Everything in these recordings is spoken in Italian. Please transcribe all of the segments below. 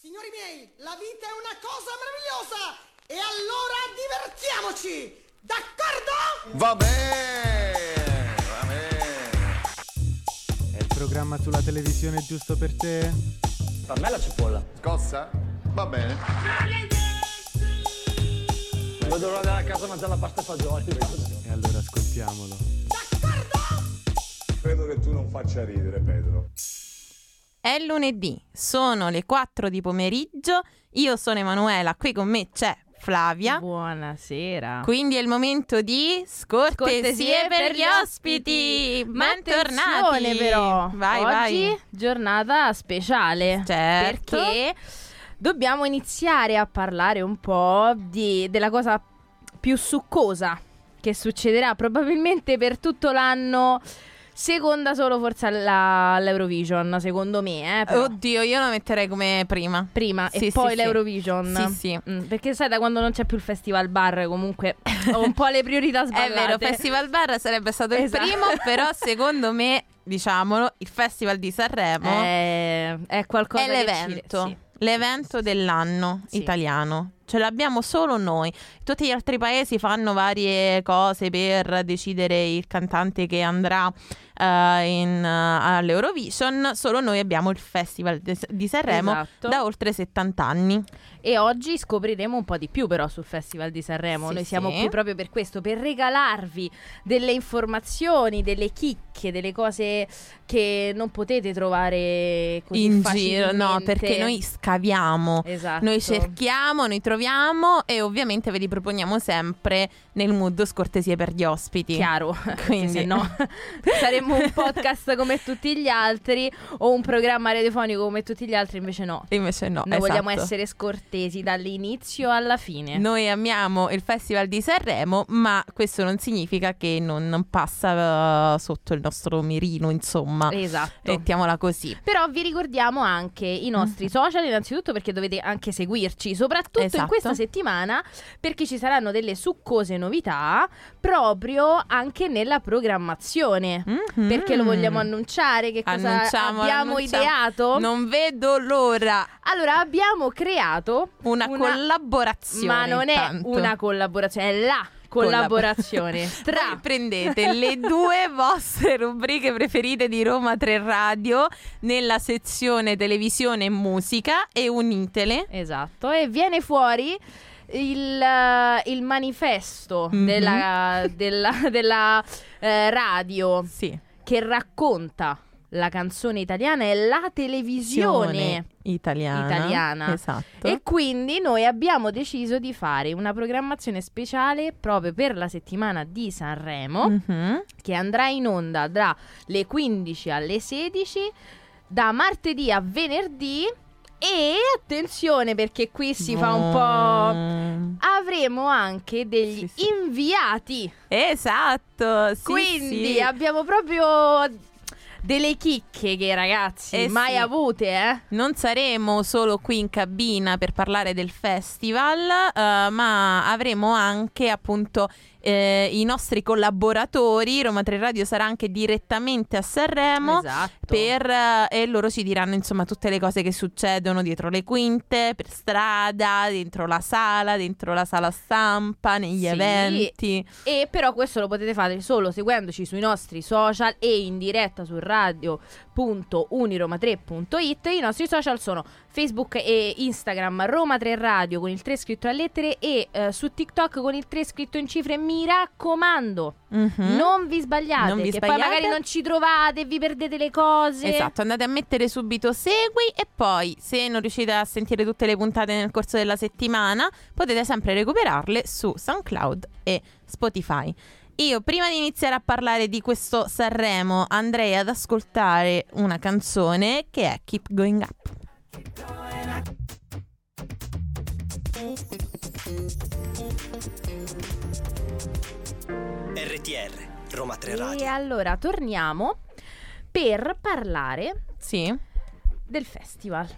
Signori miei, la vita è una cosa meravigliosa! E allora divertiamoci! D'accordo? Va bene, va bene. È il programma sulla televisione giusto per te? Per me la cipolla. Scossa? Va bene. Io dovrò andare a casa a mangiare la pasta e fagioli. E allora ascoltiamolo. Credo che tu non faccia ridere, Pedro. È lunedì, sono le 4 di pomeriggio, io sono Emanuela, qui con me c'è Flavia. Buonasera. Quindi è il momento di scortesie, Cortesie per gli ospiti. Bentornati. però, Vai, oggi vai. giornata speciale. Certo. Perché dobbiamo iniziare a parlare un po' di- della cosa più succosa che succederà probabilmente per tutto l'anno. Seconda solo forse alla- all'Eurovision, secondo me, eh, però. Oddio, io lo metterei come prima. Prima Sì, e sì, poi sì. l'Eurovision. Sì, sì. Mm, perché sai, da quando non c'è più il festival bar, comunque ho un po' le priorità È sbagliate. vero, Festival Bar sarebbe stato Esatto. il primo, però secondo me, diciamolo, il Festival di Sanremo È, è qualcosa è che ci- l'evento. sì. L'evento dell'anno Sì. italiano. Ce l'abbiamo solo noi. Tutti gli altri paesi fanno varie cose per decidere il cantante che andrà eh, in, eh, all'Eurovision. Solo noi abbiamo il Festival di Sanremo Esatto. da oltre 70 anni. E oggi scopriremo un po' di più però sul Festival di Sanremo. Sì, Noi siamo sì. qui proprio per questo, per regalarvi delle informazioni, delle chicche, delle cose che non potete trovare così in giro, no, perché noi scaviamo. Esatto. Noi cerchiamo, noi troviamo e ovviamente ve li proponiamo sempre nel mood scortesie per gli ospiti. Chiaro, Quindi- se no saremmo un podcast come tutti gli altri o un programma radiofonico come tutti gli altri, invece no. Invece no, Noi vogliamo esatto. essere scortesi dall'inizio alla fine. Noi amiamo il Festival di Sanremo, ma questo non significa che non, non passa eh, sotto il nostro mirino, insomma. Esatto. Mettiamola così. Però vi ricordiamo anche i nostri social, innanzitutto perché dovete anche seguirci, soprattutto in Esatto. questa settimana, perché ci saranno delle succose novità proprio anche nella programmazione. Mhm. Perché lo vogliamo annunciare? Che cosa Annunciamo, abbiamo annunciamo. ideato? Non vedo l'ora. Allora, abbiamo creato Una, collaborazione. Ma non è intanto. una collaborazione, è la collaborazione Voi tra prendete le due vostre rubriche preferite di Roma 3 Radio nella sezione televisione e musica e unitele. Esatto, e viene fuori il, eh, il manifesto Mhm. della, della- della, eh, radio Sì. che racconta la canzone italiana e la televisione. italiana. italiana. Esatto. E quindi noi abbiamo deciso di fare una programmazione speciale proprio per la settimana di Sanremo Mhm. che andrà in onda da le 15 alle 16 da martedì a venerdì e attenzione perché qui si fa un po' avremo anche degli Sì, sì. inviati Esatto. sì, quindi abbiamo proprio delle chicche che ragazzi Eh mai sì. avute eh Non saremo solo qui in cabina per parlare del festival, eh, ma avremo anche appunto eh, i nostri collaboratori. Roma 3 Radio sarà anche direttamente a Sanremo. esatto Per, eh, e loro ci diranno insomma tutte le cose che succedono dietro le quinte, per strada, dentro la sala, dentro la sala stampa, negli Sì. eventi. E però questo lo potete fare solo seguendoci sui nostri social e in diretta su radio.uniroma3.it. I nostri social sono Facebook e Instagram Roma 3 Radio con il 3 scritto a lettere e eh, su TikTok con il 3 scritto in cifre. Mi raccomando, Mhm. non vi sbagliate, Non vi sbagliate. poi magari non ci trovate, vi perdete le cose. Esatto, andate a mettere subito segui e poi se non riuscite a sentire tutte le puntate nel corso della settimana potete sempre recuperarle su SoundCloud e Spotify. Io prima di iniziare a parlare di questo Sanremo andrei ad ascoltare una canzone che è Keep Going Up. RTR, Roma 3 E Radio. allora torniamo per parlare Sì? del festival.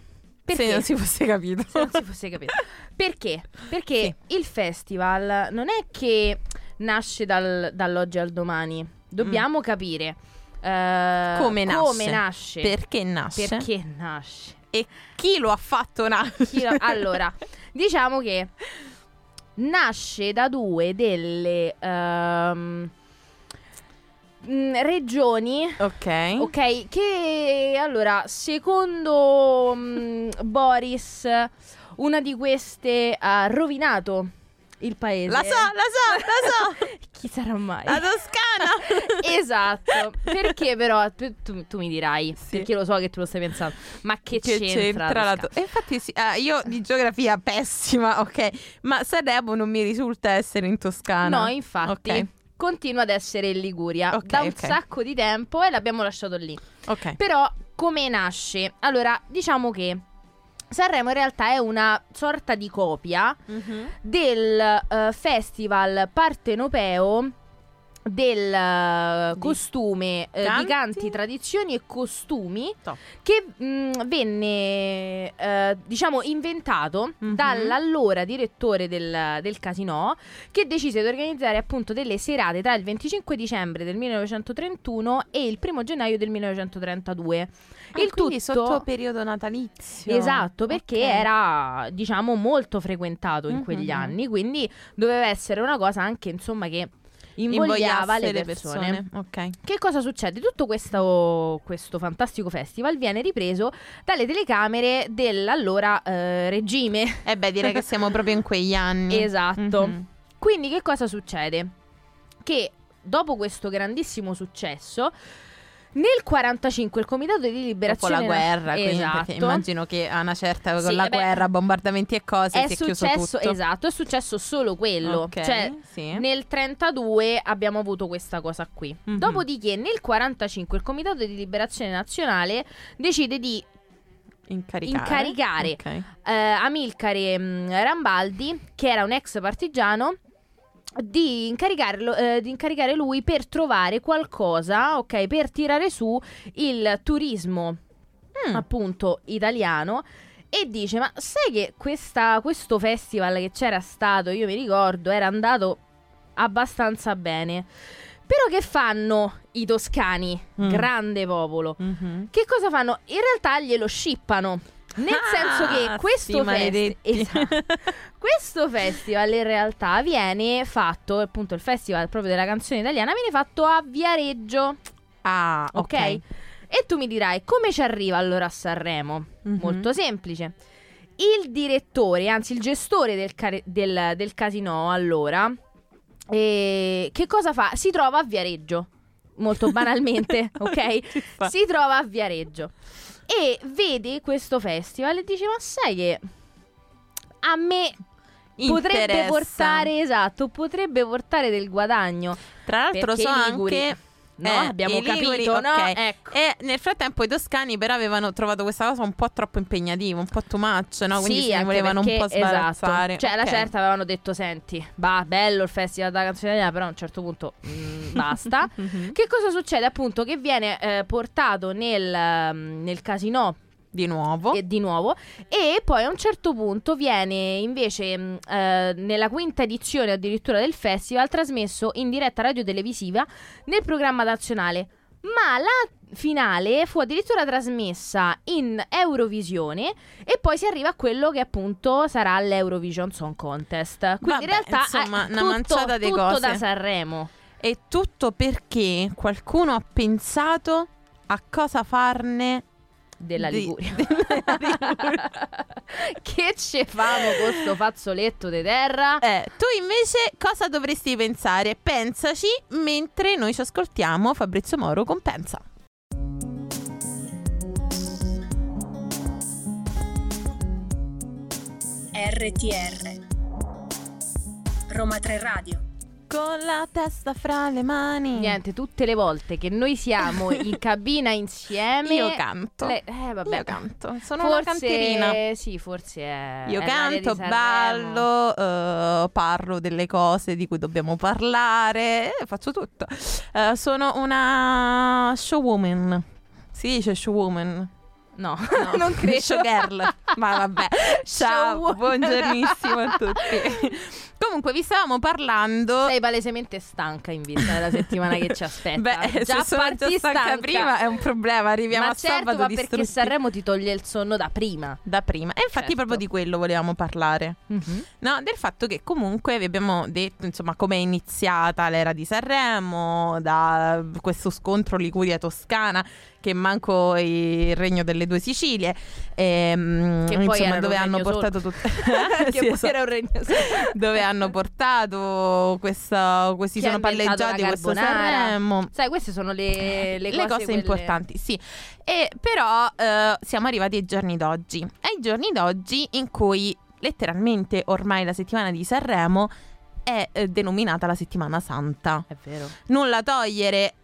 Se Perché? non si fosse capito. se non si fosse capito. Perché? Perché il festival non è che nasce dal- dall'oggi al domani. Dobbiamo capire eh, Come nasce? come nasce, Perché nasce? perché nasce. E chi lo ha fatto nascere? Allora, diciamo che nasce da due delle ehm, mh, regioni Ok. Ok, che allora, secondo mh, Boris, una di queste ha rovinato il paese. La so, la so, la so. Chi sarà mai? La Toscana. esatto. Perché però tu, tu- tu mi dirai, Sì. perché lo so che tu lo stai pensando, ma che, Che c'entra, c'entra la Toscana? to- E infatti sì, ah, io di geografia pessima, ok. Ma Sanremo non mi risulta essere in Toscana. No, infatti. Ok. Continua ad essere in Liguria Ok, da un ok. sacco di tempo e l'abbiamo lasciato lì. Ok. Però come nasce? Allora, diciamo che Sanremo in realtà è una sorta di copia del eh, festival partenopeo del eh, Di costume eh, di canti? canti, tradizioni e costumi Top. che mh, venne eh, diciamo inventato Mhm. dall'allora direttore del, del casino che decise di organizzare appunto delle serate tra il 25 dicembre del 1931 e il 1 gennaio del 1932 Ah, il tutto sotto periodo natalizio. Esatto, perché Ok. era diciamo molto frequentato in quegli Mhm. anni, quindi doveva essere una cosa anche insomma che invogliava le persone. Ok. Che cosa succede? Tutto questo, questo fantastico festival viene ripreso dalle telecamere dell'allora eh, regime. Eh beh, direi che siamo proprio in quegli anni. Esatto. Mhm. Quindi che cosa succede? Che dopo questo grandissimo successo, nel 45 il Comitato di Dopo Liberazione la guerra, quindi, esatto. immagino che a una certa con Sì, la eh beh, guerra, bombardamenti e cose è si è chiuso successo, tutto. esatto, è successo solo quello. Ok, Cioè, sì. nel 32 abbiamo avuto questa cosa qui. Mhm. Dopodiché, nel 45 il Comitato di Liberazione Nazionale decide di incaricare. incaricare. Ok. eh, Amilcare mh, Rambaldi, che era un ex partigiano, di, incaricarlo- eh, di incaricare lui per trovare qualcosa, ok, per tirare su il turismo Mm. appunto italiano. E dice: Ma sai che questa- questo festival che c'era stato, io mi ricordo, era andato abbastanza bene. Però che fanno i toscani? Mm. Grande popolo. Mhm. Che cosa fanno? In realtà glielo scippano. Nel Ah, senso che questo, festi- esatto. questo festival in realtà viene fatto, appunto il festival proprio della canzone italiana, viene fatto a Viareggio, Ah, ok? ok. E tu mi dirai, come ci arriva allora a Sanremo? Mhm. Molto semplice. Il direttore, anzi il gestore del, care- del, del casino allora, eh, che cosa fa? Si trova a Viareggio, molto banalmente, ok? Si trova a Viareggio e vede questo festival e dice: Ma sai che a me potrebbe Interessa. portare, esatto, potrebbe portare del guadagno. Tra l'altro perché so liguri- anche No, eh, abbiamo i liguri, capito, no? ok. Ecco. E nel frattempo i toscani però avevano trovato questa cosa un po' troppo impegnativa, un po' too much, no? Quindi sì, anche volevano un perché- po' sbarazzare. Esatto. Cioè, alla Ok. certa avevano detto: Senti, va, bello il festival della canzone italiana, però a un certo punto mm, basta. Mhm. che cosa succede? Appunto, che viene eh, portato nel, ehm, nel casino Di nuovo. e di nuovo e poi a un certo punto viene invece mh, eh, nella quinta edizione addirittura del festival trasmesso in diretta radio-televisiva nel programma nazionale ma la finale fu addirittura trasmessa in Eurovisione e poi si arriva a quello che appunto sarà l'Eurovision Song Contest quindi Vabbè, in realtà insomma, è una tutto, manciata di tutto cose. da Sanremo E tutto perché qualcuno ha pensato a cosa farne della Di- Liguria della Liguria. che ce famo con sto fazzoletto di terra Eh, tu invece cosa dovresti pensare? Pensaci mentre noi ci ascoltiamo Fabrizio Moro con Pensa. RTR Roma 3 Radio Con la testa fra le mani. Niente, tutte le volte che noi siamo in cabina insieme. Io canto. le- eh, vabbè. Io canto. Sono una Forse canterina. sì, forse è. Io è canto, ballo, eh, parlo delle cose di cui dobbiamo parlare, eh, faccio tutto. Eh, sono una showwoman. Si dice showwoman. No, No, non credo. Showgirl. Ma vabbè. Ciao, buongiornissimo a tutti. Comunque, vi stavamo parlando. Sei palesemente stanca in vista della settimana che ci aspetta. Beh, già se sono già parti stanca stanca prima è un problema. Arriviamo Ma a certo, sabato ma distrutti. perché Sanremo ti toglie il sonno da prima. da prima. E infatti Certo. proprio di quello volevamo parlare. No, del fatto che comunque vi abbiamo detto, insomma, come è iniziata l'era di Sanremo, da questo scontro Liguria-Toscana, che manco il regno delle due Sicilie, ehm, Che poi insomma, dove hanno portato tutte... che Sì, poi esatto. era un regno solo. dove hanno portato questa, questi Chi sono palleggiati questo. Sanremo. Sai, queste sono le, le, Le, cose, quelle- importanti, sì. E però eh, siamo arrivati ai giorni d'oggi. Ai giorni d'oggi in cui letteralmente ormai la settimana di Sanremo è eh, denominata la settimana santa. È vero. Nulla togliere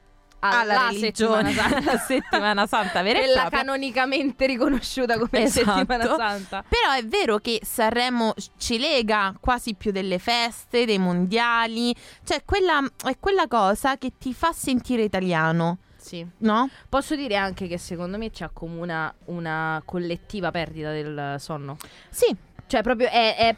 alla Alla settimana santa. settimana santa vera e Quella canonicamente riconosciuta come Esatto. settimana santa. Però è vero che Sanremo ci lega quasi più delle feste, dei mondiali, cioè quella, è quella cosa che ti fa sentire italiano, Sì. no? Posso dire anche che secondo me ci accomuna una collettiva perdita del sonno. Sì, Cioè, proprio è. è-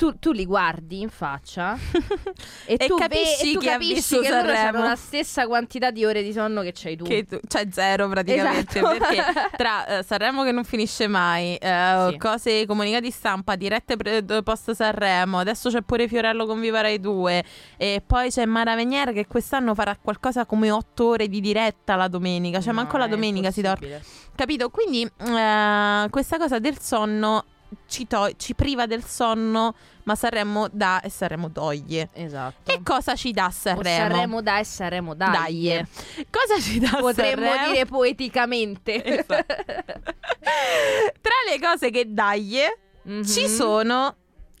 tu, tu li guardi in faccia e, E tu, ve- capisci e tu capisci che loro hanno la stessa quantità di ore di sonno che c'hai tu. Che tu- cioè zero praticamente Esatto. perché tra eh, Sanremo che non finisce mai, eh, Sì. cose comunicati stampa, dirette pre- post Sanremo, adesso c'è pure Fiorello con Viva Rai 2 e poi c'è Mara Venier che quest'anno farà qualcosa come otto ore di diretta la domenica, cioè No, manco la domenica si dorme, impossibile. capito? Quindi eh, questa cosa del sonno ci, to- ci priva del sonno, ma Sanremo dà e Sanremo toglie. Esatto. Che cosa ci dà O Sanremo? Sanremo da e Sanremo dai. Dai. Cosa ci dà Potremmo Sanremo? dire poeticamente. Esatto. Tra le cose che dagli Mhm. ci sono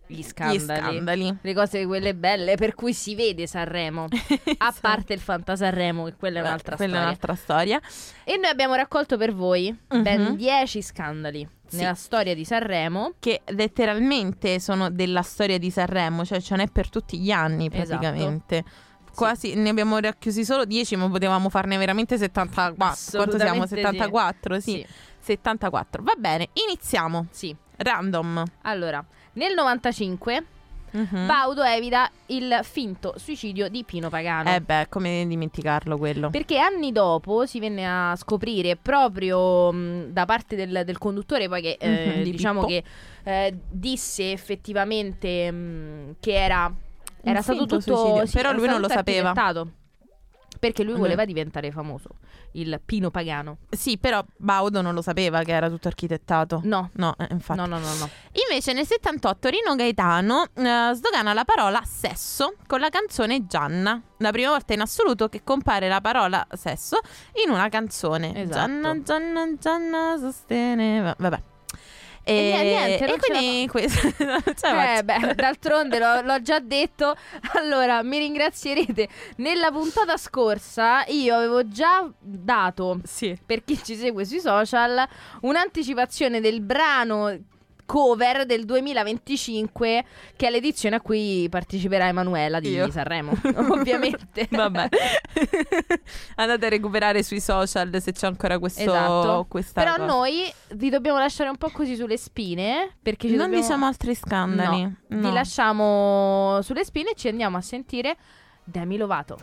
gli gli scandali. scandali. Le cose quelle belle per cui si vede Sanremo. A parte il Fanta Sanremo, che quella è un'altra Quella è storia. un'altra storia. E noi abbiamo raccolto per voi Mhm. ben 10 scandali Sì. nella storia di Sanremo. Che letteralmente sono della storia di Sanremo, cioè ce n'è per tutti gli anni Esatto. praticamente. Quasi ne abbiamo racchiusi solo 10, ma potevamo farne veramente 74. Quanto siamo? Assolutamente sì. 74? Sì. Sì. 74. Va bene, iniziamo. Sì. Random. Allora, nel 95 Mhm. Baudo evita il finto suicidio di Pino Pagano. Eh beh, come dimenticarlo quello. Perché anni dopo si venne a scoprire proprio mh, da parte del, del conduttore, poi che eh, Mhm, di diciamo Pippo. che eh, disse effettivamente mh, che era, era stato tutto. suicidio. sì, Però lui non lo sapeva. Perché lui Mm. voleva diventare famoso, il Pino Pagano. Sì, però Baudo non lo sapeva che era tutto architettato. No, No, eh, infatti. no, no, no, no. Invece nel 78 Rino Gaetano eh, sdogana la parola sesso con la canzone Gianna. La prima volta in assoluto che compare la parola sesso in una canzone. Esatto. Gianna, Gianna, Gianna sosteneva. Vabbè. E, E niente, e quindi questo Eh beh, d'altronde l'ho, l'ho già detto. Allora, mi ringrazierete. Nella puntata scorsa io avevo già dato, Sì. per chi ci segue sui social, un'anticipazione del brano cover del 2025 che è l'edizione a cui parteciperà Emanuela di Io. Sanremo, ovviamente. Vabbè. Andate a recuperare sui social se c'è ancora questo Esatto. questa Però cosa. noi vi dobbiamo lasciare un po' così sulle spine perché non dobbiamo... diciamo altri scandali. No, No. Vi lasciamo sulle spine e ci andiamo a sentire Demi Lovato.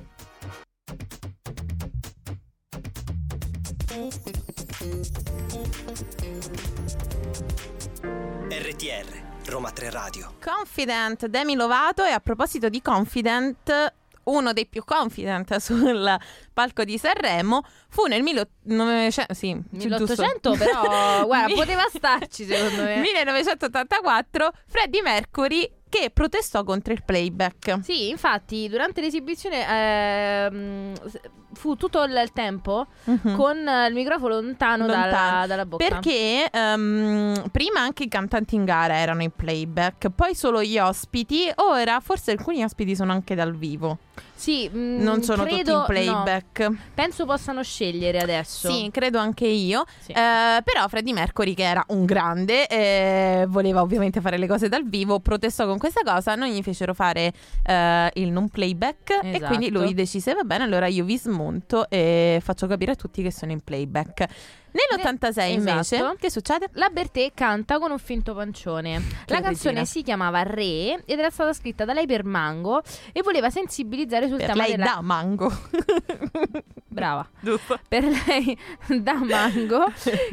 RTR, Roma 3 Radio. Confident, Demi Lovato e a proposito di Confident, uno dei più confident sul palco di Sanremo fu nel 1900, sì, giusto. 1800 però, guarda, poteva starci secondo me. 1984 Freddie Mercury che protestò contro il playback. Sì, infatti, durante l'esibizione ehm, fu tutto il tempo Mhm. con il microfono lontano, Dalla, Lontano. dalla bocca. Perché ehm, prima anche i cantanti in gara erano in playback, poi solo gli ospiti, ora forse alcuni ospiti sono anche dal vivo, Sì, mm, non sono tutti credo- in playback. no. penso possano scegliere adesso. Sì, credo anche io. Sì. Eh, però Freddie Mercury, che era un grande, eh, voleva ovviamente fare le cose dal vivo, protestò con questa cosa, non gli fecero fare eh, il non playback e quindi Esatto. lui decise, va bene, allora io vi smonto e faccio capire a tutti che sono in playback. Nell'86 invece, Esatto. che succede? La Bertè canta con un finto pancione. La canzone regina. si chiamava Re ed era stata scritta da lei per Mango e voleva sensibilizzare sul Per tema lei della da mango. Brava. Giusto. Per lei da Mango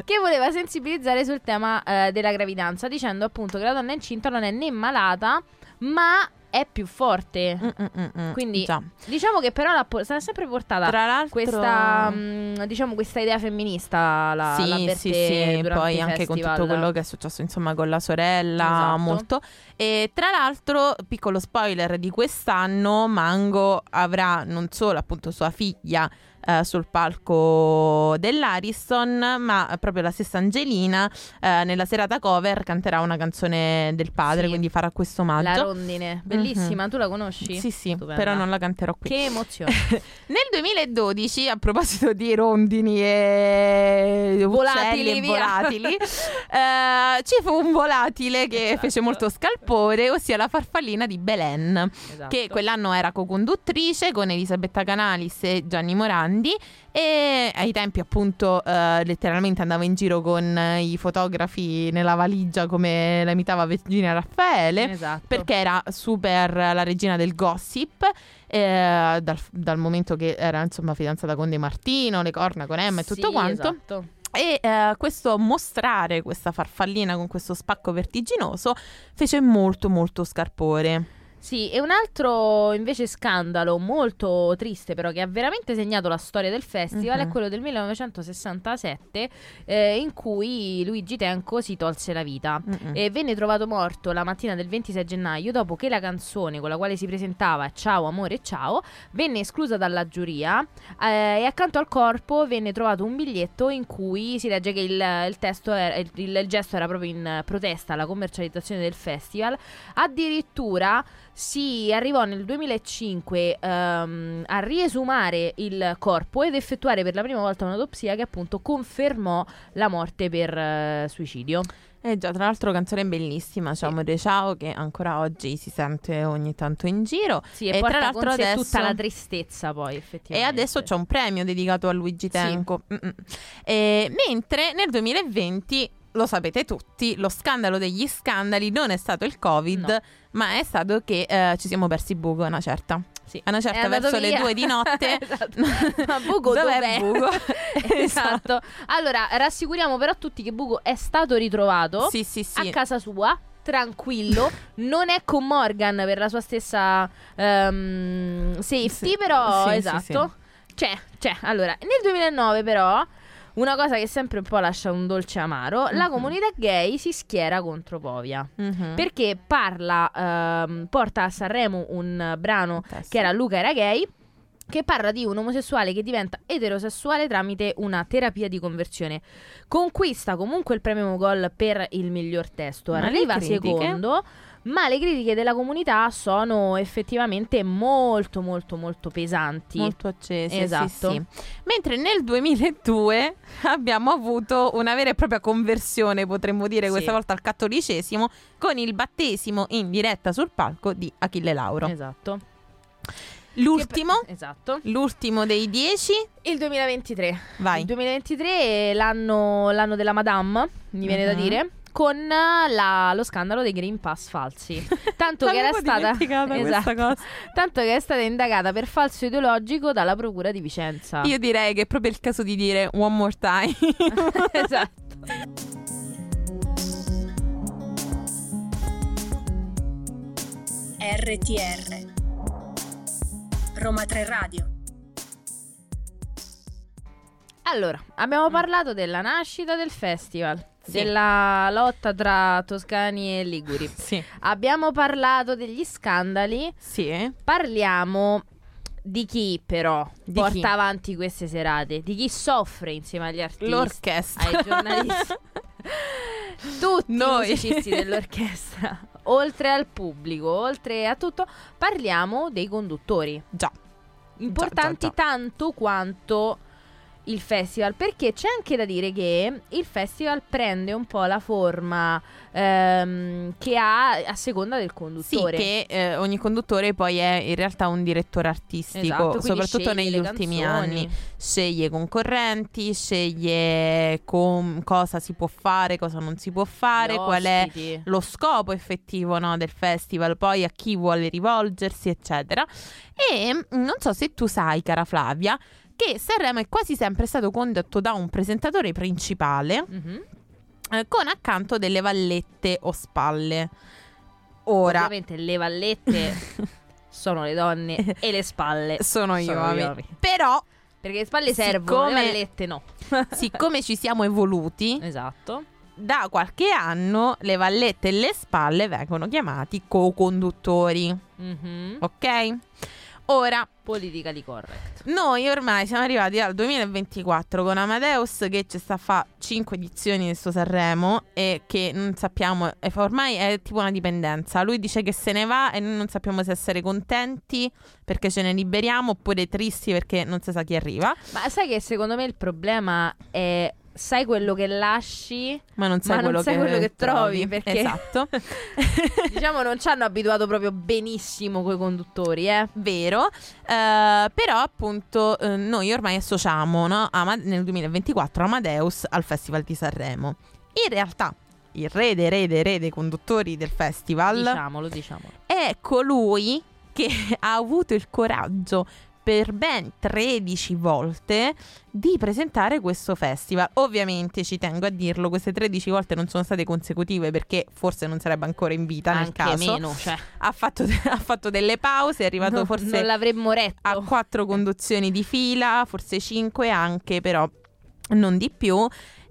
che voleva sensibilizzare sul tema eh, della gravidanza dicendo appunto che la donna incinta non è né malata, ma è più forte. Mm, mm, mm, mm. Quindi Già. diciamo che però l'ha po- sempre portata Tra l'altro questa mm, diciamo questa idea femminista la, sì, la sì, sì, poi anche con tutto quello che è successo insomma con la sorella, Esatto. molto. E tra l'altro, piccolo spoiler di quest'anno, Mango avrà non solo appunto sua figlia eh, sul palco dell'Ariston, ma proprio la stessa Angelina eh, nella serata cover canterà una canzone del padre, Sì. quindi farà questo La omaggio. rondine, bellissima, tu la conosci? Sì, sì, Stupenda. però non la canterò qui. Che emozione. Nel 2012, a proposito di rondini e Volatili, e volatili, eh, ci fu un volatile che Esatto. fece molto scalpore, ossia la farfallina di Belen, Esatto. che quell'anno era co-conduttrice con Elisabetta Canalis e Gianni Morandi e ai tempi appunto eh, letteralmente andava in giro con eh, i fotografi nella valigia come la imitava Virginia Raffaele Esatto. perché era super la regina del gossip eh, dal, dal momento che era insomma fidanzata con De Martino, le corna con Emma e tutto Sì, quanto. esatto. E eh, questo mostrare questa farfallina con questo spacco vertiginoso fece molto molto scarpore. Sì, e un altro invece scandalo molto triste però che ha veramente segnato la storia del festival Mhm. è quello del 1967 eh, in cui Luigi Tenco si tolse la vita. Mm-mm. E venne trovato morto la mattina del 26 gennaio dopo che la canzone con la quale si presentava Ciao amore ciao venne esclusa dalla giuria eh, e accanto al corpo venne trovato un biglietto in cui si legge che il, il testo era- il, il gesto era proprio in protesta alla commercializzazione del festival. Addirittura si arrivò nel 2005 ehm, a riesumare il corpo ed effettuare per la prima volta un'autopsia che appunto confermò la morte per eh, suicidio. Eh già, tra l'altro canzone bellissima, Ciao amore ciao, che ancora oggi si sente ogni tanto in giro. Sì, e, E tra l'altro adesso- tutta la tristezza poi E effettivamente. adesso c'è un premio dedicato a Luigi Sì. Tenco. Mm-mm. E mentre nel 2020, lo sapete tutti, lo scandalo degli scandali non è stato il Covid, No. ma è stato che eh, ci siamo persi Bugo una certa. Sì. A una certa verso le via. due di notte. Esatto. Ma Bugo Dov'è dov'è? Bugo? esatto. Allora, rassicuriamo però tutti che Bugo è stato ritrovato Sì, sì, sì. a casa sua. Tranquillo, non è con Morgan per la sua stessa ehm, safety, Sì, però sì, sì, esatto. C'è, c'è. Allora, nel 2009 però una cosa che sempre un po' lascia un dolce amaro, la Mhm. comunità gay si schiera contro Povia. Mhm. Perché parla, ehm, porta a Sanremo un brano Testo. che era Luca era gay. Che parla di un omosessuale che diventa eterosessuale tramite una terapia di conversione. Conquista comunque il premio Mogol per il miglior testo. Ma Arriva secondo. Ma le critiche della comunità sono effettivamente molto, molto, molto pesanti. Molto accese, Esatto. sì, sì. Mentre nel 2002 abbiamo avuto una vera e propria conversione, potremmo dire, Sì. questa volta al cattolicesimo, con il battesimo in diretta sul palco di Achille Lauro. Esatto. L'ultimo, Che- Esatto. l'ultimo dei dieci, Il 2023. vai. Il 2023 è l'anno, l'anno della Madame, mi viene da Mhm. dire. Con la- lo scandalo dei Green Pass falsi. Tanto che era stata. Esatto. cosa. Tanto che è stata indagata per falso ideologico dalla Procura di Vicenza. Io direi che è proprio il caso di dire one more time. esatto. RTR Roma 3 Radio Allora, abbiamo parlato della nascita del festival. Sì. Della lotta tra toscani e liguri. sì. Abbiamo parlato degli scandali. Sì. Parliamo di chi però Di porta chi? avanti queste serate, di chi soffre insieme agli artisti, L'orchestra. ai giornalisti, tutti Noi. i musicisti dell'orchestra, oltre al pubblico, oltre a tutto, parliamo dei conduttori, Già. importanti già, già. tanto quanto il festival perché c'è anche da dire che il festival prende un po' la forma ehm, che ha a seconda del Sì, conduttore. che eh, ogni conduttore poi è in realtà un direttore artistico, Esatto, soprattutto negli ultimi canzoni. anni. Sceglie concorrenti, sceglie com- cosa si può fare, cosa non si può fare, qual è lo scopo effettivo no, del festival, poi a chi vuole rivolgersi, eccetera. E non so se tu sai, cara Flavia, che Sanremo è quasi sempre stato condotto da un presentatore principale Mhm. eh, con accanto delle vallette o spalle. Ora Ovviamente le vallette sono le donne e le spalle sono sono io, ami. però Perché le spalle servono, Siccome- le vallette no. siccome ci siamo evoluti, esatto. da qualche anno le vallette e le spalle vengono chiamati co-conduttori, Mhm. ok? Ora, Politically correct. noi ormai siamo arrivati al 2024 con Amadeus che ci sta a fare 5 edizioni di sto Sanremo e che non sappiamo, fa- ormai è tipo una dipendenza. Lui dice che se ne va e noi non sappiamo se essere contenti perché ce ne liberiamo oppure tristi perché non si sa chi arriva, Ma sai che secondo me il problema è sai quello che lasci, ma non sai, Ma non quello, sai che quello che trovi, perché- Esatto. diciamo non ci hanno abituato proprio benissimo coi conduttori, eh. Vero, eh, però appunto eh, noi ormai associamo no, Ama- nel 2024 Amadeus al Festival di Sanremo. In realtà il re dei re dei re dei conduttori del festival Diciamolo, diciamolo. è colui che ha avuto il coraggio per ben 13 volte di presentare questo festival. Ovviamente ci tengo a dirlo, queste 13 volte non sono state consecutive perché forse non sarebbe ancora in vita nel Anche caso. meno, cioè Ha fatto, ha fatto delle pause, è arrivato no- forse non l'avremmo retto. a quattro conduzioni di fila, forse cinque anche, però non di più.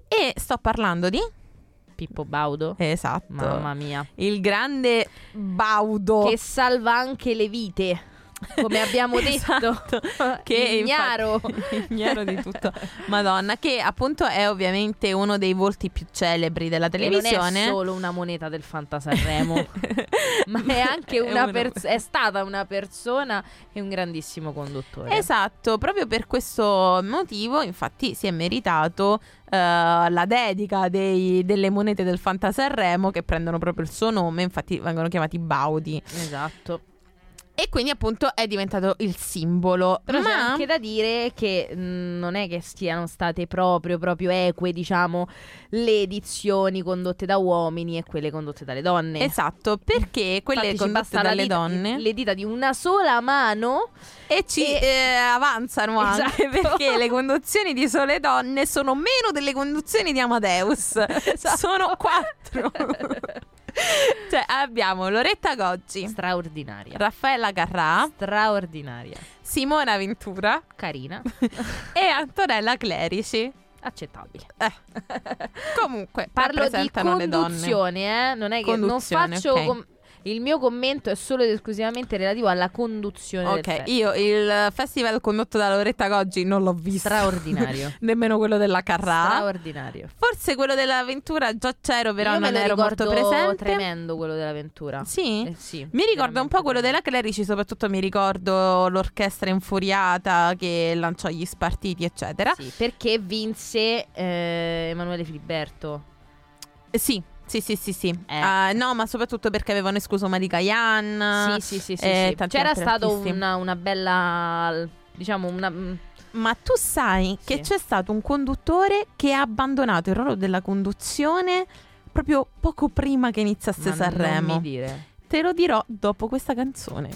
E sto parlando di... Pippo Baudo. Esatto. Mamma mia. Il grande Baudo. Che salva anche le vite. Come abbiamo detto, Esatto. che ignaro. infatti- ignaro di tutto. Madonna, che appunto è ovviamente uno dei volti più celebri della E non è televisione. solo una moneta del Fantasarremo, ma è anche una pers- è stata una persona e un grandissimo conduttore. Esatto, proprio per questo motivo, infatti, si è meritato eh, la dedica dei- delle monete del Fantasarremo che prendono proprio il suo nome, infatti vengono chiamati Baudi. Esatto. E quindi appunto è diventato il simbolo. Però c'è Ma anche da dire che mh, non è che siano state proprio, proprio eque, diciamo, le edizioni condotte da uomini e quelle condotte dalle donne. esatto, perché quelle Infatti condotte dalle dita- donne le dita di una sola mano e ci e- eh, avanzano anche Esatto. perché le conduzioni di sole donne sono meno delle conduzioni di Amadeus. Esatto. Sono quattro. cioè abbiamo Loretta Goggi, straordinaria. Raffaella Carrà, straordinaria. Simona Ventura Carina, e Antonella Clerici. accettabile. Eh. Comunque, Parlo di conduzione, eh? Non è che non faccio ok. com- il mio commento è solo ed esclusivamente relativo alla conduzione Ok, io il festival condotto da Loretta Goggi non l'ho visto. straordinario. Nemmeno quello della Carrà. straordinario. Forse quello dell'avventura già c'ero, però Io non ero molto presente. tremendo quello dell'avventura. Sì. Eh, sì, Mi ricordo un po' quello della Clerici, soprattutto mi ricordo l'orchestra infuriata che lanciò gli spartiti, eccetera. Sì, perché vinse eh, Emanuele Filiberto. Eh, Sì, sì, sì, sì, sì. Eh. Ah, no, ma soprattutto perché avevano escluso Marica Yan. sì, sì, sì, sì, eh, sì. tanti C'era artisti. una, una bella diciamo una mm, Ma tu sai che Sì. c'è stato un conduttore che ha abbandonato il ruolo della conduzione proprio poco prima che iniziasse ma Sanremo. Non mi dire. Te lo dirò dopo questa canzone.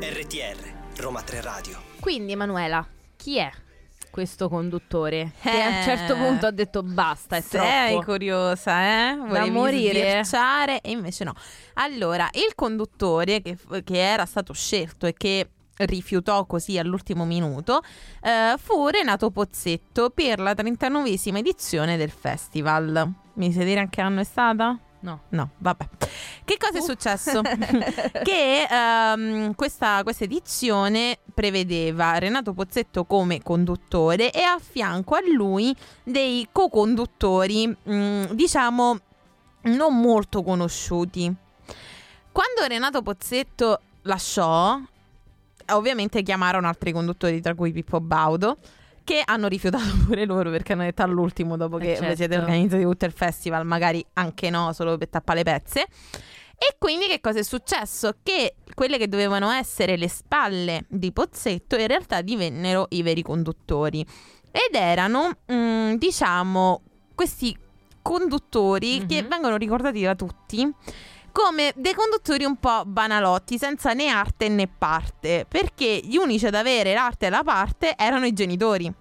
RTR, Roma 3 Radio. Quindi Emanuela, chi è questo conduttore? Che a un Eh. certo punto ha detto basta, è Sei troppo. curiosa, eh? Volevi morire. sbirciare e invece no. Allora, il conduttore che, che era stato scelto e che rifiutò così all'ultimo minuto eh, fu Renato Pozzetto per la 39esima edizione del festival. Mi sai dire a che anno è stata? No. No, vabbè. Che cosa è Uh. successo? che ehm, questa, questa edizione prevedeva Renato Pozzetto come conduttore e a fianco a lui dei co-conduttori, mm, diciamo, non molto conosciuti. Quando Renato Pozzetto lasciò, ovviamente chiamarono altri conduttori, tra cui Pippo Baudo, che hanno rifiutato pure loro perché hanno detto all'ultimo, dopo Eh, che certo. siete organizzati tutto il festival, magari anche no, solo per tappare le pezze. E quindi che cosa è successo? Che quelle che dovevano essere le spalle di Pozzetto in realtà divennero i veri conduttori. Ed erano, mm, diciamo, questi conduttori che Mhm. vengono ricordati da tutti come dei conduttori un po' banalotti, senza né arte né parte, perché gli unici ad avere l'arte e la parte erano i genitori.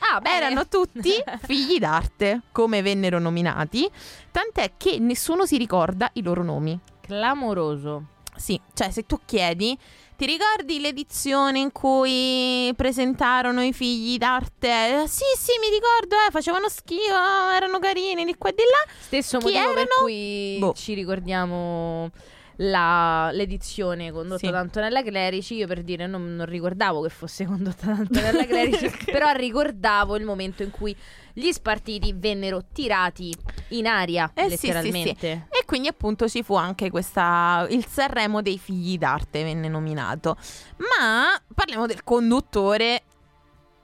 Ah. Erano tutti figli d'arte, come vennero nominati, tant'è che nessuno si ricorda i loro nomi. Clamoroso. Sì, cioè se tu chiedi, ti ricordi l'edizione in cui presentarono i figli d'arte? Sì, sì, mi ricordo, eh, facevano schifo, erano carini di qua e di là. Stesso Chi motivo per erano? cui Boh. ci ricordiamo la- l'edizione condotta Sì. da Antonella Clerici. Io per dire non, non ricordavo che fosse condotta da Antonella Clerici, però ricordavo il momento in cui gli spartiti vennero tirati in aria, Eh, sì, sì, letteralmente. E quindi appunto ci fu anche questa, il Sanremo dei figli d'arte venne nominato. Ma parliamo del conduttore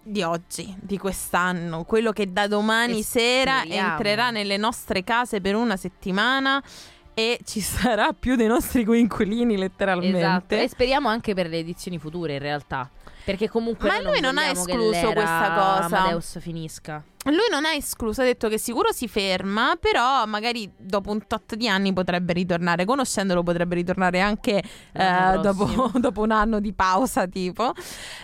di oggi, di quest'anno, quello che da domani E sera entrerà nelle nostre case per una settimana e ci sarà più dei nostri coinquilini letteralmente. Esatto. E speriamo anche per le edizioni future, in realtà. Perché comunque Ma lui non ha vogliamo che escluso questa cosa. Amadeus finisca. Lui non ha escluso, ha detto che sicuro si ferma, però magari dopo un tot di anni potrebbe ritornare. Conoscendolo potrebbe ritornare anche eh, dopo, dopo un anno di pausa, tipo.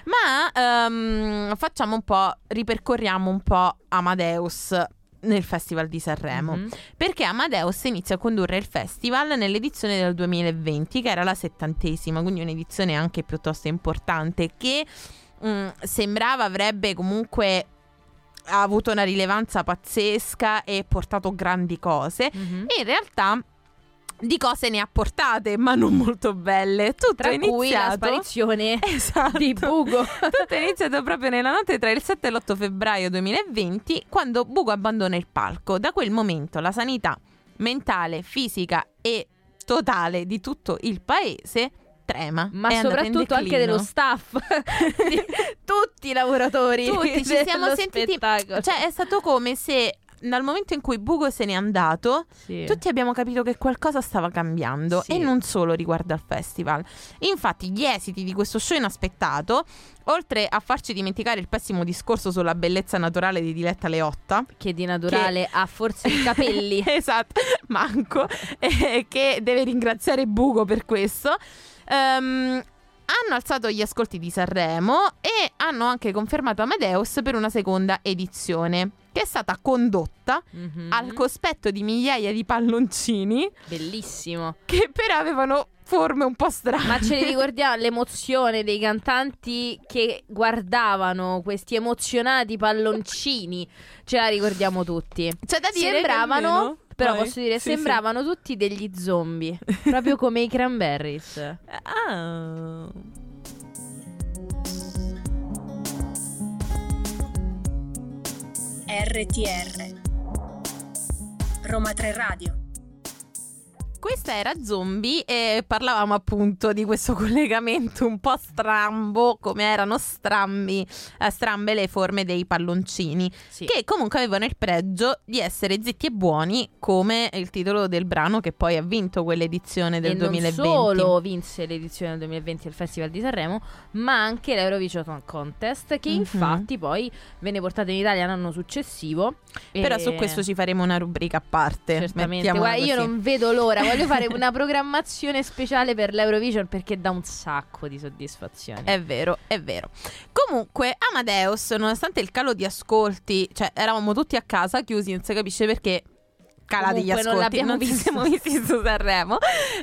Ma ehm, facciamo un po', ripercorriamo un po' Amadeus nel Festival di Sanremo. Mhm. Perché Amadeus inizia a condurre il festival nell'edizione del 2020, che era la settantesima, quindi un'edizione anche piuttosto importante, che mm, sembrava avrebbe comunque avuto una rilevanza pazzesca e portato grandi cose. Mhm. E in realtà di cose ne ha portate, ma non molto belle. Tutto Tra è cui la iniziato sparizione Esatto. di Bugo. Tutto è iniziato proprio nella notte tra il 7 e l'8 febbraio 2020, quando Bugo abbandona il palco. Da quel momento la sanità mentale, fisica e totale di tutto il paese trema. Ma soprattutto anche dello staff, di tutti i lavoratori. Tutti ci siamo sentiti. Cioè, è stato come se dal momento in cui Bugo se n'è andato, Sì. tutti abbiamo capito che qualcosa stava cambiando Sì. e non solo riguardo al festival. Infatti, gli esiti di questo show inaspettato, oltre a farci dimenticare il pessimo discorso sulla bellezza naturale di Diletta Leotta, che di naturale ha forse i capelli. esatto, manco, eh, che deve ringraziare Bugo per questo. ehm, hanno alzato gli ascolti di Sanremo e hanno anche confermato Amadeus per una seconda edizione, che è stata condotta Mhm. al cospetto di migliaia di palloncini Bellissimo. che però avevano forme un po' strane. Ma ce li ricordiamo l'emozione dei cantanti che guardavano questi emozionati palloncini. Ce la ricordiamo tutti. C'è da dire Sembravano, però posso dire, Sì, sì. sembravano tutti degli zombie. proprio come i cranberries. Ah. RTR Roma 3 Radio Questa era Zombie e parlavamo appunto di questo collegamento un po' strambo, come erano strambi, eh, strambe le forme dei palloncini, Sì. che comunque avevano il pregio di essere zitti e buoni, come il titolo del brano che poi ha vinto quell'edizione del e 2020. non solo vinse l'edizione del 2020 del Festival di Sanremo, ma anche l'Eurovision Contest, che Mhm. infatti poi venne portato in Italia l'anno successivo. Però E- su questo ci faremo una rubrica a parte. Certamente, guarda, io non vedo l'ora, voglio fare una programmazione speciale per l'Eurovision perché dà un sacco di soddisfazione. È vero, è vero. Comunque, Amadeus, nonostante il calo di ascolti, cioè eravamo tutti a casa chiusi, non si capisce perché gli Comunque non ascolti, l'abbiamo non ci visto. siamo visti su Sanremo.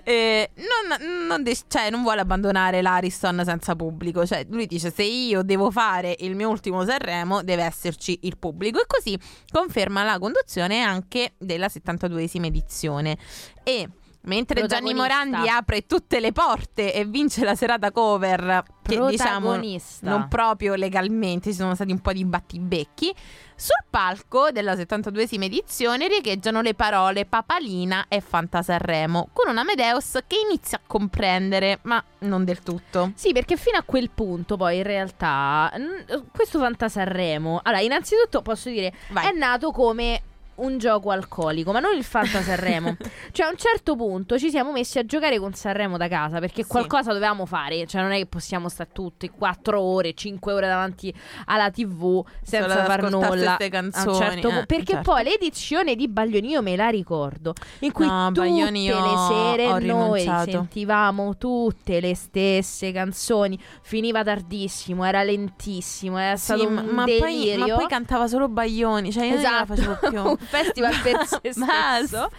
Eh, non, non de- cioè, non vuole abbandonare l'Ariston senza pubblico. Cioè, lui dice: Se io devo fare il mio ultimo Sanremo, deve esserci il pubblico. E così conferma la conduzione anche della 72esima edizione. E Mentre Gianni. Morandi apre tutte le porte e vince la serata cover, che diciamo non proprio legalmente, ci sono stati un po' di battibecchi. Sul palco della 72esima edizione riecheggiano le parole Papalina e Fantasanremo, con un Amadeus che inizia a comprendere, ma non del tutto. Sì, perché fino a quel punto poi in realtà questo Fantasanremo, allora innanzitutto posso dire, Vai. è nato come un gioco alcolico, ma non il Fantasanremo. cioè a un certo punto ci siamo messi a giocare con Sanremo da casa perché Sì. qualcosa dovevamo fare, cioè non è che possiamo stare tutti 4 ore, 5 ore davanti alla TV senza Solo far nulla. A un canzoni, certo eh, perché certo. poi l'edizione di Baglioni io me la ricordo, in cui No, tutte Baglioni io le sere noi sentivamo tutte le stesse canzoni, finiva tardissimo, era lentissimo, era Sì, stato un ma, ma poi, ma poi cantava solo Baglioni, cioè io Esatto, non la facevo più. festival per se stesso.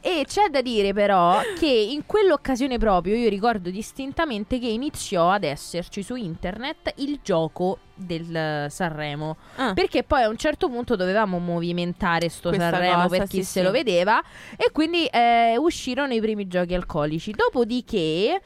E c'è da dire però che in quell'occasione proprio io ricordo distintamente che iniziò ad esserci su internet il gioco del Sanremo. Ah. Perché poi a un certo punto dovevamo movimentare sto Questa Sanremo cosa, per chi sì, se sì. lo vedeva. E quindi eh, uscirono i primi giochi alcolici. Dopodiché.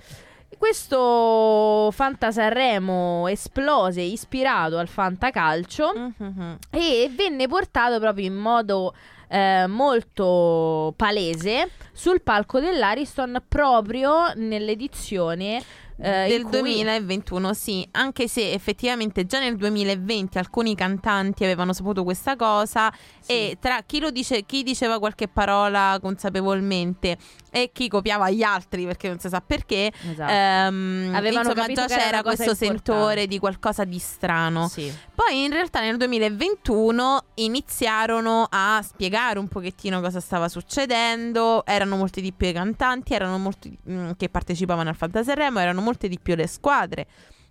Questo Fanta Sanremo esplose ispirato al Fantacalcio Mhm. e venne portato proprio in modo eh, molto palese sul palco dell'Ariston proprio nell'edizione eh, del cui- 2021, sì, anche se effettivamente già nel 2020 alcuni cantanti avevano saputo questa cosa Sì. e tra chi lo dice, chi diceva qualche parola consapevolmente e chi copiava gli altri perché non si sa perché, Esatto. ehm, Avevano insomma già c'era questo importante. sentore di qualcosa di strano. Sì. Poi in realtà nel 2021 iniziarono a spiegare un pochettino cosa stava succedendo, erano molti di più i cantanti, erano molti mm, che partecipavano al Fantasanremo, erano molte di più le squadre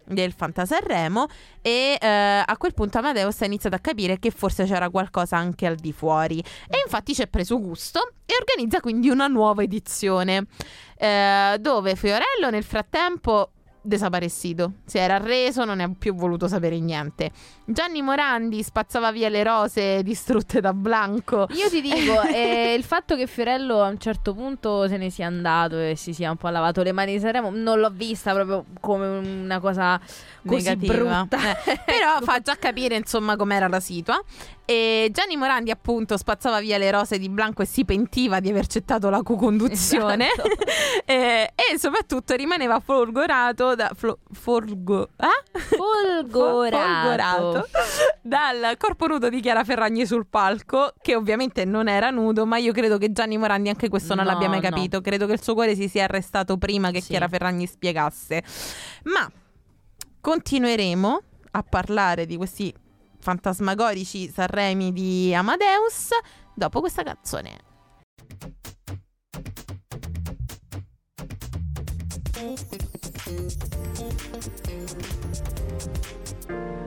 del Fantasanremo e eh, a quel punto Amadeus ha iniziato a capire che forse c'era qualcosa anche al di fuori. E infatti ci è preso gusto e organizza quindi una nuova edizione eh, dove Fiorello nel frattempo desaparecido, si era arreso, non ha più voluto sapere niente. Gianni Morandi spazzava via le rose distrutte da Blanco. Io ti dico, eh, il fatto che Fiorello a un certo punto se ne sia andato e si sia un po' lavato le mani di Sanremo, non l'ho vista proprio come una cosa così Negativa. brutta. Eh, però fa già capire insomma com'era la situa. E Gianni Morandi appunto spazzava via le rose di Blanco e si pentiva di aver accettato la co-conduzione Esatto. e, e soprattutto rimaneva folgorato da flo- folgo- ah? Folgorato. folgorato dal corpo nudo di Chiara Ferragni sul palco che ovviamente non era nudo ma io credo che Gianni Morandi anche questo non No, l'abbia mai no. capito credo che il suo cuore si sia arrestato prima che Sì. Chiara Ferragni spiegasse ma continueremo a parlare di questi fantasmagorici Sanremi di Amadeus dopo questa canzone.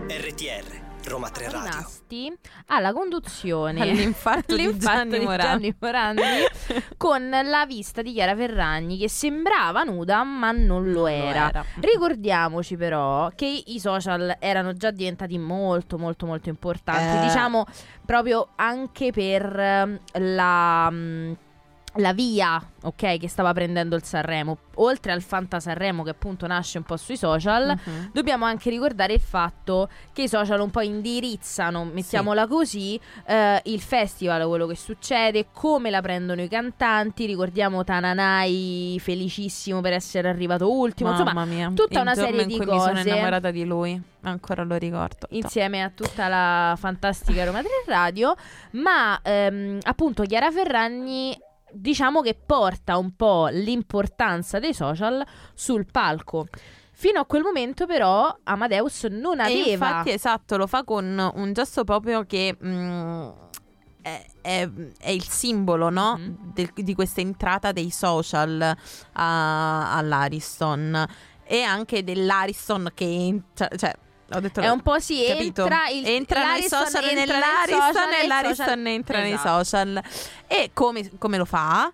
RTR, Roma 3 Radio. rimasti alla conduzione All'infarto di all'infarto Gianni di Morandi. Gianni Morandi con la vista di Chiara Ferragni che sembrava nuda ma non lo era. era. Ricordiamoci però che i social erano già diventati molto molto molto importanti, Eh. diciamo proprio anche per ehm, la... la via, ok, che stava prendendo il Sanremo, oltre al Fanta Sanremo che appunto nasce un po' sui social, Mhm. Dobbiamo anche ricordare il fatto che i social un po' indirizzano, mettiamola così, eh, il festival, quello che succede, come la prendono i cantanti. Ricordiamo Tananai felicissimo per essere arrivato ultimo. Insomma, Mamma mia, tutta il una serie in di cui mi sono cose. innamorata di lui, ancora lo ricordo. insieme a tutta la fantastica Roma 3 Radio, ma ehm, appunto Chiara Ferragni diciamo che porta un po' l'importanza dei social sul palco. Fino a quel momento però Amadeus non E aveva infatti esatto, lo fa con un gesto proprio che mm, è, è- è il simbolo, no? Mhm. Del- di questa entrata dei social a- all'Ariston e anche dell'Ariston che entra, cioè ho detto È un po' sì, capito? entra il entra nei social entra nell'Ariston e l'Ariston entra nei Esatto. social. E come, come lo fa?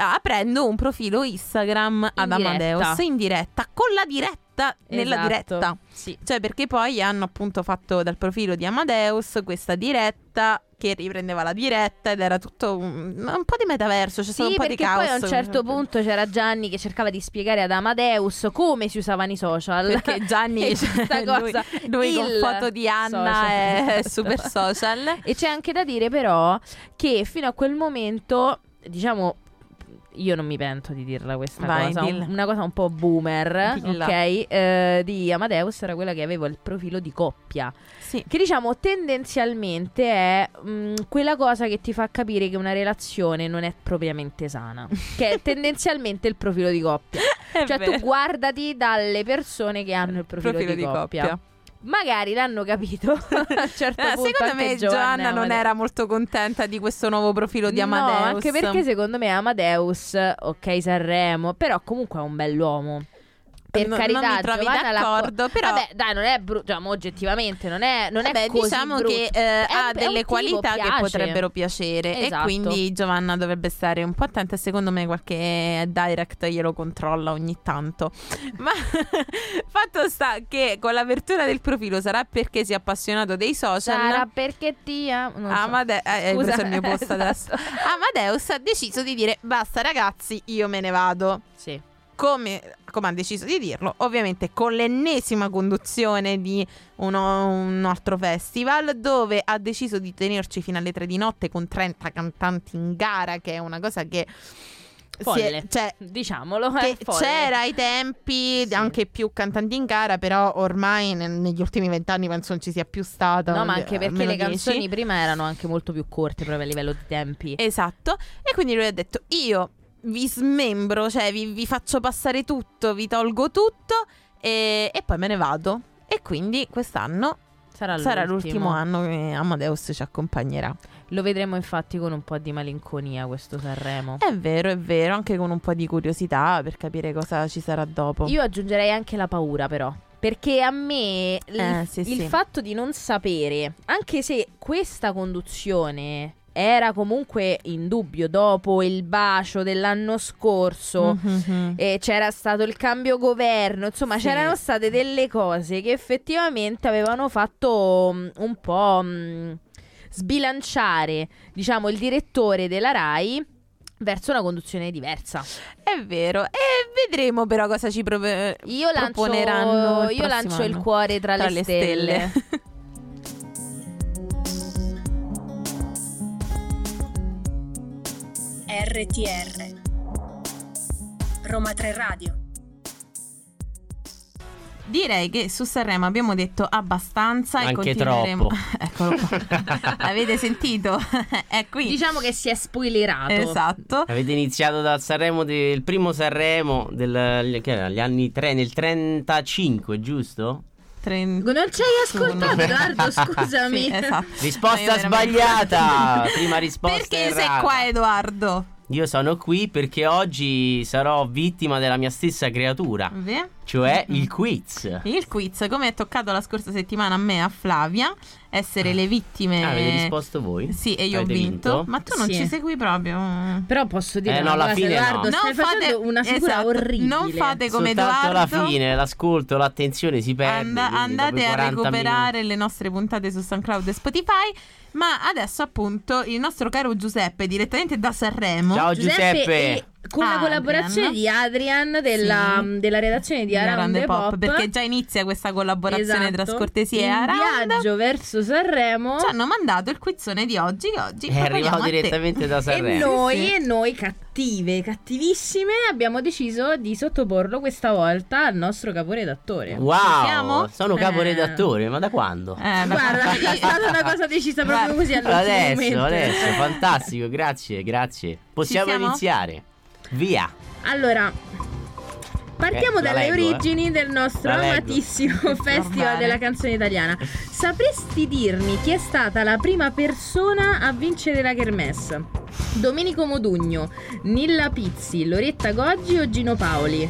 Aprendo un profilo Instagram ad diretta. Amadeus in diretta, con la diretta nella Esatto. diretta. Sì. Cioè, perché poi hanno appunto fatto dal profilo di Amadeus questa diretta che riprendeva la diretta ed era tutto un, un po' di metaverso, c'è stato Sì, un po' di caos. poi a un certo punto c'era Gianni che cercava di spiegare ad Amadeus come si usavano i social. Perché Gianni, E c'è sta lui, cosa, lui con foto di Anna social. è super social. E c'è anche da dire però che fino a quel momento, diciamo, io non mi pento di dirla questa Vai, cosa, un- una cosa un po' boomer, Dilla. ok? Eh, di Amadeus era quella che aveva il profilo di coppia, Sì. che diciamo tendenzialmente è mh, quella cosa che ti fa capire che una relazione non è propriamente sana, che è tendenzialmente il profilo di coppia. È Cioè vero. tu guardati dalle persone che hanno il profilo, di, coppia. Magari l'hanno capito certo Eh, punto secondo me Giovanna Giovanna non era molto contenta di questo nuovo profilo di No, Amadeus. anche perché secondo me Amadeus, ok Sanremo, però comunque è un bell'uomo. Per Non- carità, non mi trovi Giovanna d'accordo, però- Vabbè, dai, non è brutto, cioè, oggettivamente non è, non Vabbè, è così diciamo brutto. che eh, È ha è delle qualità che potrebbero piacere Esatto. e quindi Giovanna dovrebbe stare un po' attenta e secondo me qualche direct glielo controlla ogni tanto. Ma fatto sta che con l'apertura del profilo sarà perché si è appassionato dei social. Sarà perché ti non so. Amade- eh, Scusa, il mio posto adesso. esatto. Amadeus ha deciso di dire basta ragazzi, io me ne vado. Sì. Come, come ha deciso di dirlo, ovviamente con l'ennesima conduzione di uno- un altro festival dove ha deciso di tenerci fino alle 3 di notte con 30 cantanti in gara, che è una cosa che si è- Folle. cioè, Diciamolo. che folle. c'era ai tempi Sì. anche più cantanti in gara, però ormai ne- negli ultimi vent'anni penso non ci sia più stata. No, ma anche perché le 10. canzoni prima erano anche molto più corte proprio a livello di tempi. Esatto. E quindi lui ha detto: Io vi smembro, cioè vi, vi faccio passare tutto, vi tolgo tutto e, e poi me ne vado. E quindi quest'anno Sarà, sarà l'ultimo l'ultimo anno che Amadeus ci accompagnerà. Lo vedremo infatti con un po' di malinconia questo Sanremo. È vero, è vero, anche con un po' di curiosità per capire cosa ci sarà dopo. Io aggiungerei anche la paura, però. Perché a me il, Eh, sì, il sì. fatto di non sapere, anche se questa conduzione era comunque in dubbio dopo il bacio dell'anno scorso. Mhm. E c'era stato il cambio governo, insomma, Sì. c'erano state delle cose che effettivamente avevano fatto mm, un po' mm, sbilanciare, diciamo, il direttore della Rai verso una conduzione diversa. È vero. E vedremo però cosa ci prove- Io lancio, proponeranno il io lancio il anno. cuore tra, le, stelle. RTR Roma 3 Radio Direi che su Sanremo abbiamo detto abbastanza e Anche continueremo. troppo. Eccolo qua. Avete sentito? È qui. Diciamo che si è spoilerato. Esatto. Avete iniziato dal Sanremo del primo Sanremo del, che era, gli anni 3 nel 35, giusto? Tren- Non ci hai ascoltato, Edoardo? Scusami. Sì, esatto. Risposta sbagliata. Prima risposta Perché sei errata. qua, Edoardo? Io sono qui perché oggi sarò vittima della mia stessa creatura, Ve? cioè il quiz. Il quiz, come è toccato la scorsa settimana a me e a Flavia, essere le vittime. Ah, avete risposto voi? Sì, e io Avete ho vinto. vinto? Ma tu non Sì. ci segui proprio. Però posso dire Eh, una no, alla cosa, fine no. Edoardo, stai facendo una figura esatto. orribile. Non fate come Soltanto Edoardo. alla fine, l'ascolto, l'attenzione si perde. And- andate a 40 recuperare le nostre puntate su SoundCloud e Spotify. Ma adesso, appunto, il nostro caro Giuseppe, direttamente da Sanremo. Ciao Giuseppe, Giuseppe. E con la collaborazione di Adrian della, Sì. della redazione di Around the Pop, perché già inizia questa collaborazione tra Esatto. Scortesia e in Around. viaggio verso Sanremo Ci hanno mandato il quizzone di oggi. Che oggi È arrivato direttamente da e Sanremo. noi, Sì, e noi cattive, cattivissime abbiamo deciso di sottoporlo questa volta al nostro caporedattore Wow, siamo? sono Eh. caporedattore, ma da quando? Eh, da- Guarda, è stata una cosa decisa proprio Guarda, così all'ultimo Adesso, momento. adesso, fantastico, grazie, grazie. Possiamo siamo? iniziare. Via. Allora, partiamo Eh, dalle leggo, eh. origini del nostro La leggo. amatissimo Festival Normale. della canzone italiana. Sapresti dirmi chi è stata la prima persona a vincere la Kermesse? Domenico Modugno, Nilla Pizzi, Loretta Goggi o Gino Paoli?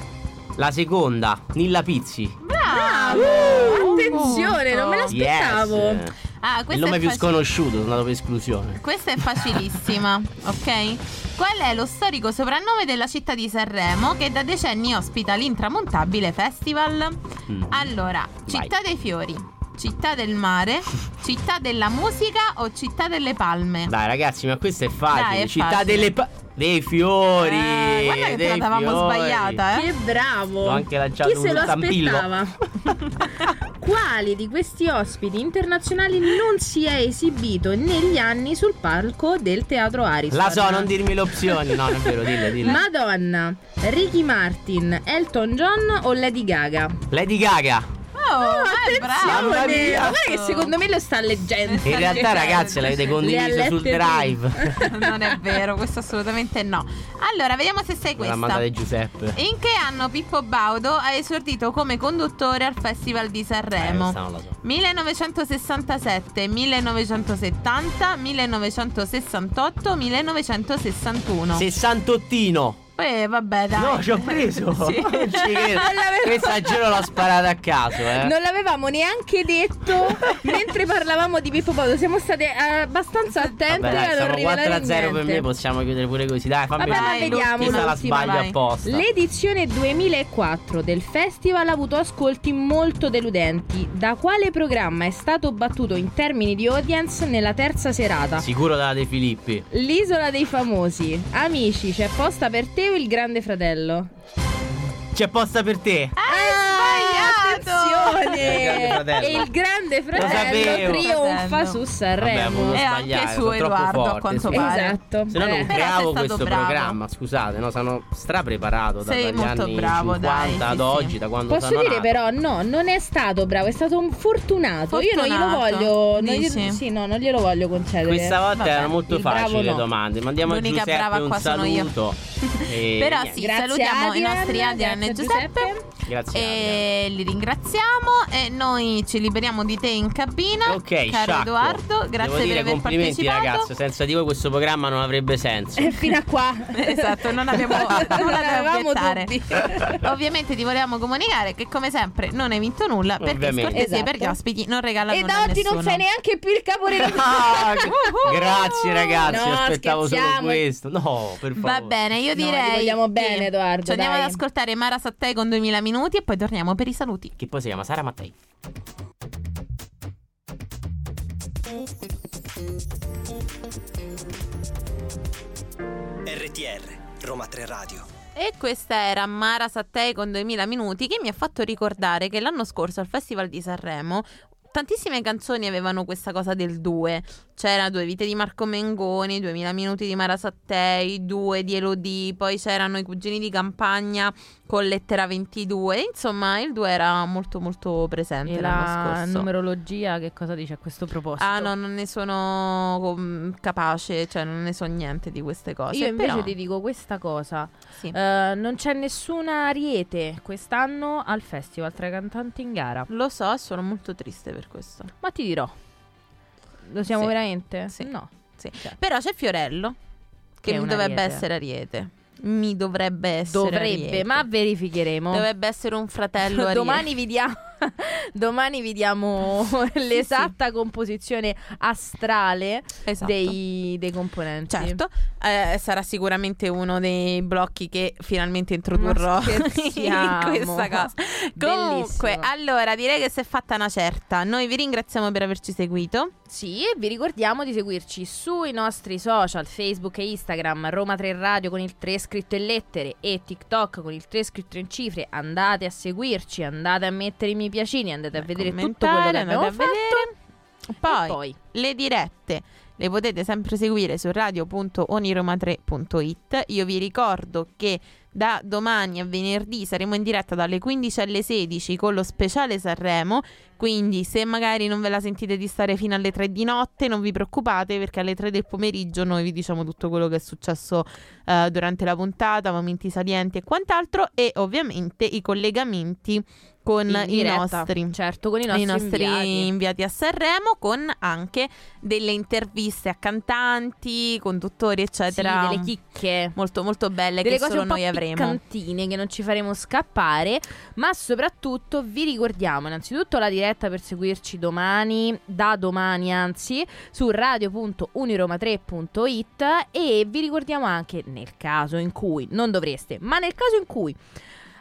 La seconda, Nilla Pizzi. Bravo! Attenzione, non me molto. l'aspettavo. Yes. Ah, Il nome più sconosciuto, sono andato per esclusione. Questa è facilissima, ok? Qual è lo storico soprannome della città di Sanremo che da decenni ospita l'intramontabile festival? Mm. Allora, Vai. Città dei Fiori, città del mare, città della musica o città delle palme? Dai ragazzi, ma questo è facile. Dai, è Città facile. delle pa- dei fiori. Eh, guarda che te la dei davamo fiori. sbagliata, eh. Che bravo! Ho anche lanciato Chi se lo aspettava? Quali di questi ospiti internazionali non si è esibito negli anni sul palco del teatro Ariston? La so, non dirmi le opzioni. No, non è vero, dille, dille. Madonna, Ricky Martin, Elton John o Lady Gaga? Lady Gaga. Oh, eh, bravo. Mamma mia. Guarda che secondo me lo sta leggendo. In realtà, ragazze, l'avete Le condiviso sul drive. non è vero, questo assolutamente no. Allora, vediamo se sei Me l'ha questa. mandata Giuseppe. In che anno Pippo Baudo ha esordito come conduttore al Festival di Eh, Sanremo? questa non la so. 1967, 1970, 1968, 1961. Sessantottino. Eh, vabbè, dai. No, ci ho preso. Sì. Non ci credo. Non l'avevo- Questa giro l'ho sparata a caso, eh. Non l'avevamo neanche detto mentre parlavamo di Pippo Baudo. Siamo state eh, abbastanza attente Vabbè, dai, a non rivelare 4 a 0 per me, possiamo chiudere pure così. Dai, fammi Vabbè, ma Vai, vediamo Questa la sbaglio vai. apposta. L'edizione 2004 del festival ha avuto ascolti molto deludenti. Da quale programma è stato battuto in termini di audience nella terza serata? Sicuro della De Filippi. L'isola dei famosi. Amici, c'è posta per te o il grande fratello? C'è posta per te. sbagliato! Attenzione! Il Grande Fratello. E il grande fratello sapevo. trionfa Fratello. su Sanremo. E anche su Edoardo, a quanto sì. pare. Esatto. Se no non Eh. Creavo questo bravo. programma, scusate, no, sono strapreparato da, Sei dagli molto anni bravo, 50 dai, sì, ad sì. oggi, da quando Posso sono dire nato. però no, non è stato bravo, è stato un fortunato. Io non glielo Fortunato, voglio, non glielo, sì, no, non glielo voglio concedere. Questa volta Vabbè, erano molto facili le no. domande. Mandiamo a L'unica Giuseppe brava un saluto. Però sì, salutiamo i nostri Adrian e Giuseppe. Grazie. E li ringraziamo e noi ci liberiamo di te in cabina. Ok, caro sciacquo. Edoardo, grazie Devo per dire aver complimenti partecipato. ragazzi, senza di voi questo programma non avrebbe senso. Eh, Fino a qua. Esatto, non abbiamo nulla da avevamo obiettare. Ovviamente ti volevamo comunicare che come sempre non hai vinto nulla perché Ovviamente. scortesie Esatto. per gli ospiti non regala E da oggi non sei neanche più il caporedattore. Ah, grazie ragazzi, No, aspettavo solo scherziamo. questo. No, per favore. Va bene, io No, direi ti vogliamo che bene, Edoardo, Ci andiamo dai. ad ascoltare Mara Sattei con 2000 minuti e poi torniamo per i saluti. Che poi si chiama Sara Mattei. RTR, Roma 3 Radio. E questa era Mara Sattei con 2000 minuti che mi ha fatto ricordare che l'anno scorso al Festival di Sanremo tantissime canzoni avevano questa cosa del 2. C'era Due vite di Marco Mengoni, 2000 minuti di Mara Sattei, 2 di Elodie, poi c'erano i cugini di campagna con lettera 22. Insomma, il 2 era molto molto presente E l'anno la scorso. numerologia che cosa dice a questo proposito? Ah no, non ne sono mm, capace, cioè non ne so niente di queste cose. Io invece però- ti dico questa cosa. sì. Eh, non c'è nessuna ariete quest'anno al festival tra i cantanti in gara. Lo so sono molto triste per questo. Ma ti dirò. Lo siamo Sì. veramente? Sì. No. Sì. Cioè. Però c'è Fiorello che Che è un dovrebbe ariete. essere Ariete. Mi dovrebbe essere Dovrebbe, Ariete. ma verificheremo. dovrebbe essere un fratello Ariete. Domani vi diamo, domani vi diamo l'esatta composizione astrale Esatto. dei, dei componenti. Certo, eh, sarà sicuramente uno dei blocchi che finalmente introdurrò in questa cosa. Comunque, allora direi che si è fatta una certa. Noi vi ringraziamo per averci seguito. Sì, e vi ricordiamo di seguirci sui nostri social, Facebook e Instagram, Roma 3 Radio con il 3 scritto in lettere e TikTok con il 3 scritto in cifre. Andate a seguirci, andate a mettere i mi piacini, andate a vedere tutto quello che abbiamo a fatto. Poi, poi le dirette le potete sempre seguire su radio.oniroma3.it. Io vi ricordo che da domani a venerdì saremo in diretta dalle 15 alle 16 con lo speciale Sanremo. Quindi, se magari non ve la sentite di stare fino alle 3 di notte, non vi preoccupate perché alle 3 del pomeriggio noi vi diciamo tutto quello che è successo eh, durante la puntata, momenti salienti e quant'altro. E ovviamente i collegamenti con in i diretta, nostri certo, con i nostri, i nostri inviati. inviati a Sanremo con anche delle interviste a cantanti, conduttori, Sì, eccetera. delle chicche. molto molto belle delle che cose solo noi avremo. piccantine che non ci faremo scappare, ma soprattutto vi ricordiamo innanzitutto la diretta per seguirci domani, da domani anzi, su radio.uniroma3.it e vi ricordiamo anche nel caso in cui, non dovreste, ma nel caso in cui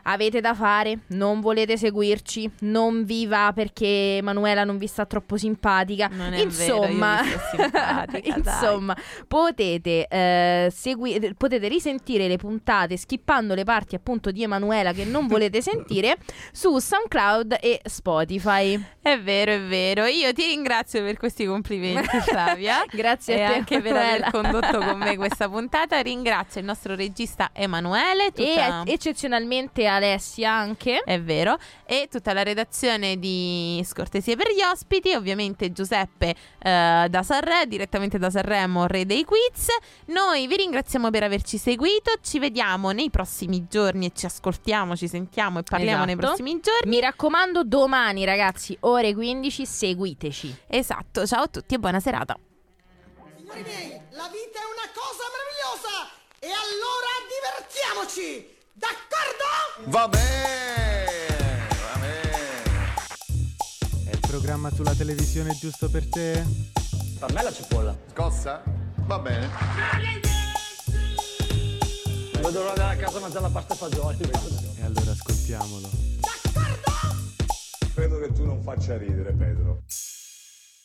avete da fare, non volete seguirci, non vi va perché Emanuela non vi sta troppo simpatica. Non è insomma, vero, simpatica, insomma, potete, eh, segui- potete risentire le puntate skippando le parti appunto di Emanuela che non volete sentire su SoundCloud e Spotify. È vero, è vero. Io ti ringrazio per questi complimenti, Flavia. Grazie e a te anche per Emanuela. aver condotto con me questa puntata. Ringrazio il nostro regista Emanuele. E Tutta... eh, eccezionalmente Alessia anche. È vero, e tutta la redazione di Scortesie per gli ospiti, ovviamente Giuseppe eh, da Sanremo, direttamente da Sanremo, re dei quiz. Noi vi ringraziamo per averci seguito, ci vediamo nei prossimi giorni e ci ascoltiamo, ci sentiamo e parliamo nei Esatto. prossimi giorni. Mi raccomando, domani ragazzi, ore 15, seguiteci. Esatto, ciao a tutti e buona serata. Signori miei, la vita è una cosa meravigliosa! E allora divertiamoci! D'accordo? Va bene, va bene. È il programma sulla televisione giusto per te? Per me la cipolla. Scossa? Va bene. Vedo l'ora della casa mangiare la pasta e fagioli. E allora ascoltiamolo. Credo che tu non faccia ridere, Pedro.